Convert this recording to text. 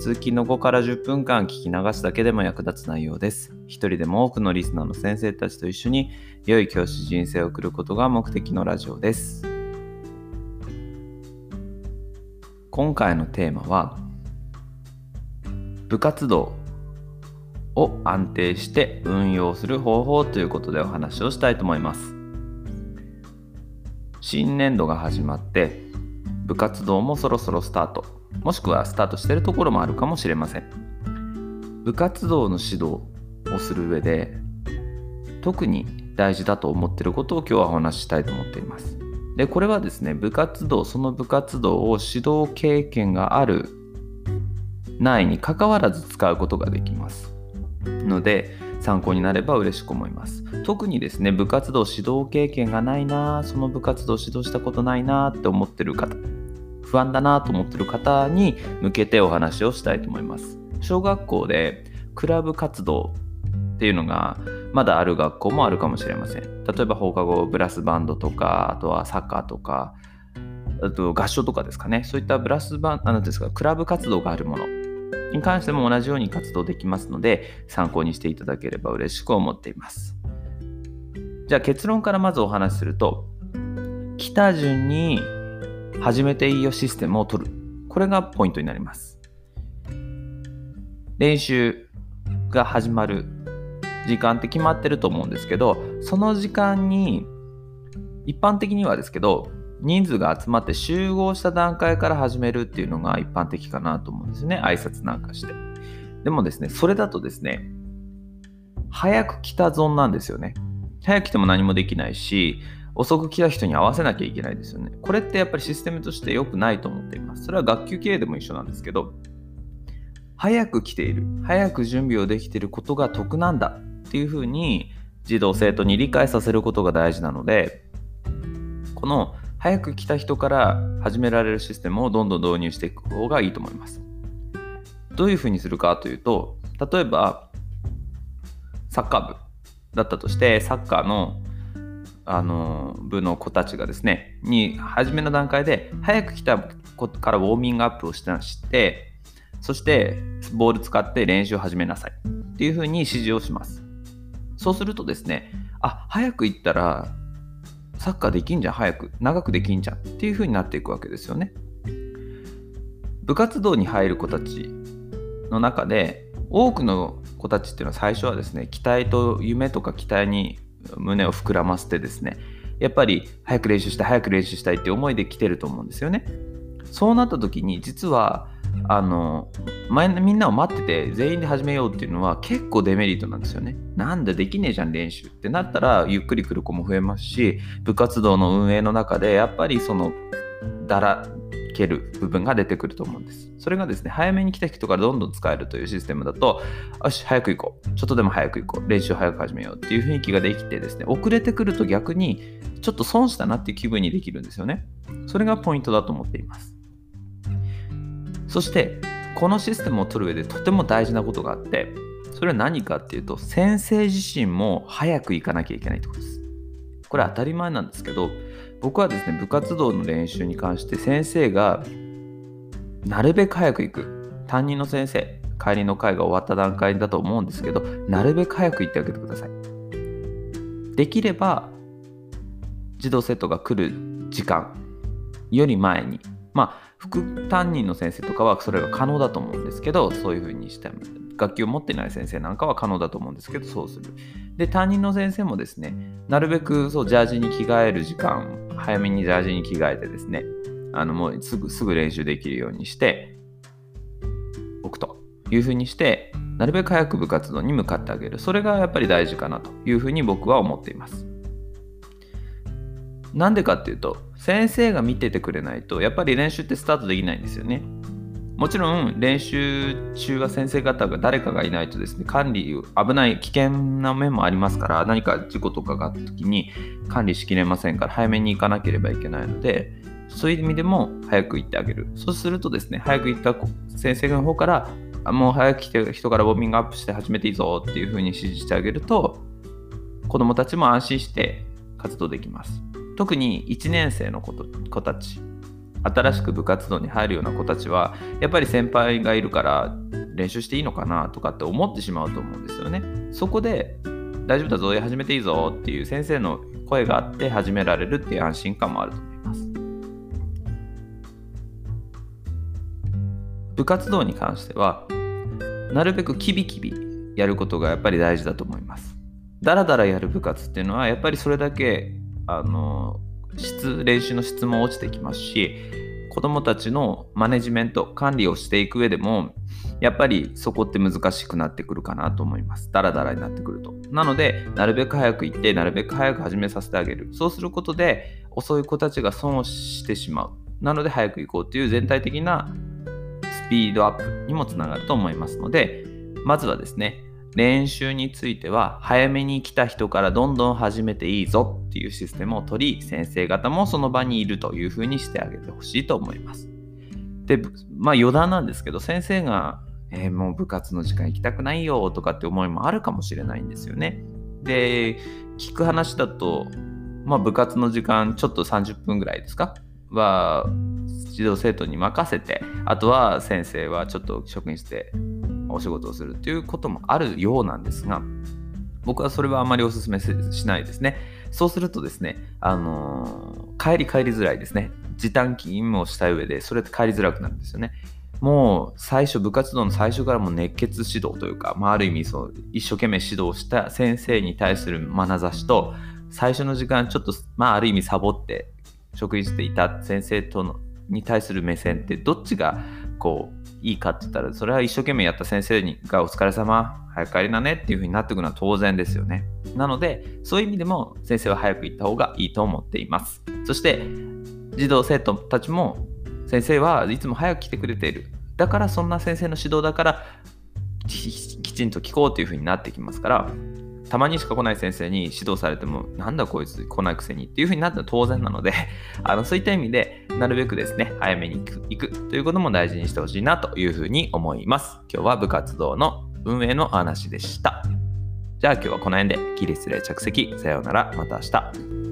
通勤の5から10分間聞き流すだけでも役立つ内容です。一人でも多くのリスナーの先生たちと一緒に良い教師人生を送ることが目的のラジオです。今回のテーマは部活動を安定して運用する方法ということでお話をしたいと思います。新年度が始まって部活動もそろそろスタートもしくはスタートしてるところもあるかもしれません。部活動の指導をする上で特に大事だと思ってることを今日はお話ししたいと思っています。でこれはですね部活動その部活動を指導経験があるないにかかわらず使うことができます。ので参考になれば嬉しく思います。特にですね部活動指導経験がないなその部活動指導したことないなって思ってる方。不安だなと思ってる方に向けてお話をしたいと思います。小学校でクラブ活動っていうのがまだある学校もあるかもしれません。例えば放課後ブラスバンドとかあとはサッカーとかあと合唱とかですかね。そういったブラスバンドですかクラブ活動があるものに関しても同じように活動できますので参考にしていただければ嬉しく思っています。じゃあ結論からまずお話しすると来た順に始めていいよシステムを取る。これがポイントになります。練習が始まる時間って決まってると思うんですけどその時間に一般的にはですけど人数が集まって集合した段階から始めるっていうのが一般的かなと思うんですね。挨拶なんかして。でもですねそれだとですね早く来た損なんですよね。早く来ても何もできないし遅く来た人に合わせなきゃいけないですよねこれってやっぱりシステムとして良くないと思っていますそれは学級経営でも一緒なんですけど早く来ている早く準備をできていることが得なんだっていうふうに児童生徒に理解させることが大事なのでこの早く来た人から始められるシステムをどんどん導入していく方がいいと思います。どういうふうにするかというと例えばサッカー部だったとしてサッカーのあの部の子たちがですねに初めの段階で早く来た子からウォーミングアップをしてそしてボール使って練習を始めなさい。っていうふうに指示をします。そうするとですねあ早く行ったらサッカーできんじゃん早く長くできんじゃん。っていう風になっていくわけですよね。部活動に入る子たちの中で多くの子たちっていうのは最初はですね期待と夢とか期待に胸を膨らませてですねやっぱり早く練習したい早く練習したいって思いで来てると思うんですよねそうなった時に実はあの前みんなを待ってて全員で始めようっていうのは結構デメリットなんですよね。なんでできねえじゃん練習ってなったらゆっくり来る子も増えますし部活動の運営の中でやっぱりそのだらける部分が出てくると思うんです。それがですね早めに来た人からどんどん使えるというシステムだとよし早く行こうちょっとでも早く行こう練習早く始めようっていう雰囲気ができてですね遅れてくると逆にちょっと損したなっていう気分にできるんですよね。それがポイントだと思っています。そしてこのシステムを取る上でとても大事なことがあってそれは何かっていうと先生自身も早く行かなきゃいけないってことですこれ当たり前なんですけど僕はですね部活動の練習に関して先生がなるべく早く行く。担任の先生帰りの会が終わった段階だと思うんですけどなるべく早く行ってあげてください。できれば児童生徒が来る時間より前にまあ副担任の先生とかはそれが可能だと思うんですけどそういうふうにして楽器を持ってない先生なんかは可能だと思うんですけどそうする。で担任の先生もですねなるべくそうジャージに着替える時間早めにジャージに着替えてですねあのもうすぐすぐ練習できるようにしておくというふうにしてなるべく早く部活動に向かってあげる。それがやっぱり大事かなというふうに僕は思っています。なんでかっていうと先生が見ててくれないとやっぱり練習ってスタートできないんですよね。もちろん練習中は先生方が誰かがいないとですね管理危ない危険な面もありますから何か事故とかがあった時に管理しきれませんから早めに行かなければいけないのでそういう意味でも早く行ってあげる。そうするとですね早く行った先生の方からもう早く来て人からウォーミングアップして始めていいぞっていう風に指示してあげると子どもたちも安心して活動できます。特に1年生の子たち。新しく部活動に入るような子たちはやっぱり先輩がいるから練習していいのかなとかって思ってしまうと思うんですよね。そこで大丈夫だぞ始めていいぞっていう先生の声があって始められるっていう安心感もあると思います。部活動に関してはなるべくキビキビやることがやっぱり大事だと思います。だらだらやる部活っていうのはやっぱりそれだけあの質練習の質も落ちてきますし子どもたちのマネジメント管理をしていく上でもやっぱりそこって難しくなってくるかなと思います。ダラダラになってくると。なので、なるべく早く行って、なるべく早く始めさせてあげる。そうすることで、遅い子たちが損をしてしまう。なので、早く行こうという全体的なスピードアップにもつながると思いますので、まずはですね、練習については早めに来た人からどんどん始めていいぞっていうシステムを取り先生方もその場にいるというふうにしてあげてほしいと思います。でまあ余談なんですけど先生が、えー、もう部活の時間行きたくないよとかって思いもあるかもしれないんですよね。で聞く話だと、まあ、部活の時間ちょっと30分ぐらいですか？は児童生徒に任せてあとは先生はちょっと職員室でお仕事をするということもあるようなんですが、僕はそれはあまりお勧めしないですね。そうするとですね、あのー、帰り帰りづらいですね。時短勤務をした上で、それって帰りづらくなるんですよね。もう最初、部活動の最初からも熱血指導というか、まあ、ある意味そう、一生懸命指導した先生に対する眼差しと、最初の時間ちょっと、まあ、ある意味サボって職員室でいた先生とのに対する目線ってどっちがこういいかって言ったらそれは一生懸命やった先生にがお疲れ様早く帰りなねっていう風になっていくのは当然ですよね。なのでそういう意味でも先生は早く行った方がいいと思っています。そして児童生徒たちも先生はいつも早く来てくれている。だからそんな先生の指導だからきちんと聞こうという風になってきますからたまにしか来ない先生に指導されても、なんだこいつ来ないくせにっていう風になったら当然なので、あのそういった意味で、なるべくですね、早めに行く行くということも大事にしてほしいなという風に思います。今日は部活動の運営の話でした。じゃあ今日はこの辺で、起立で着席、さようなら、また明日。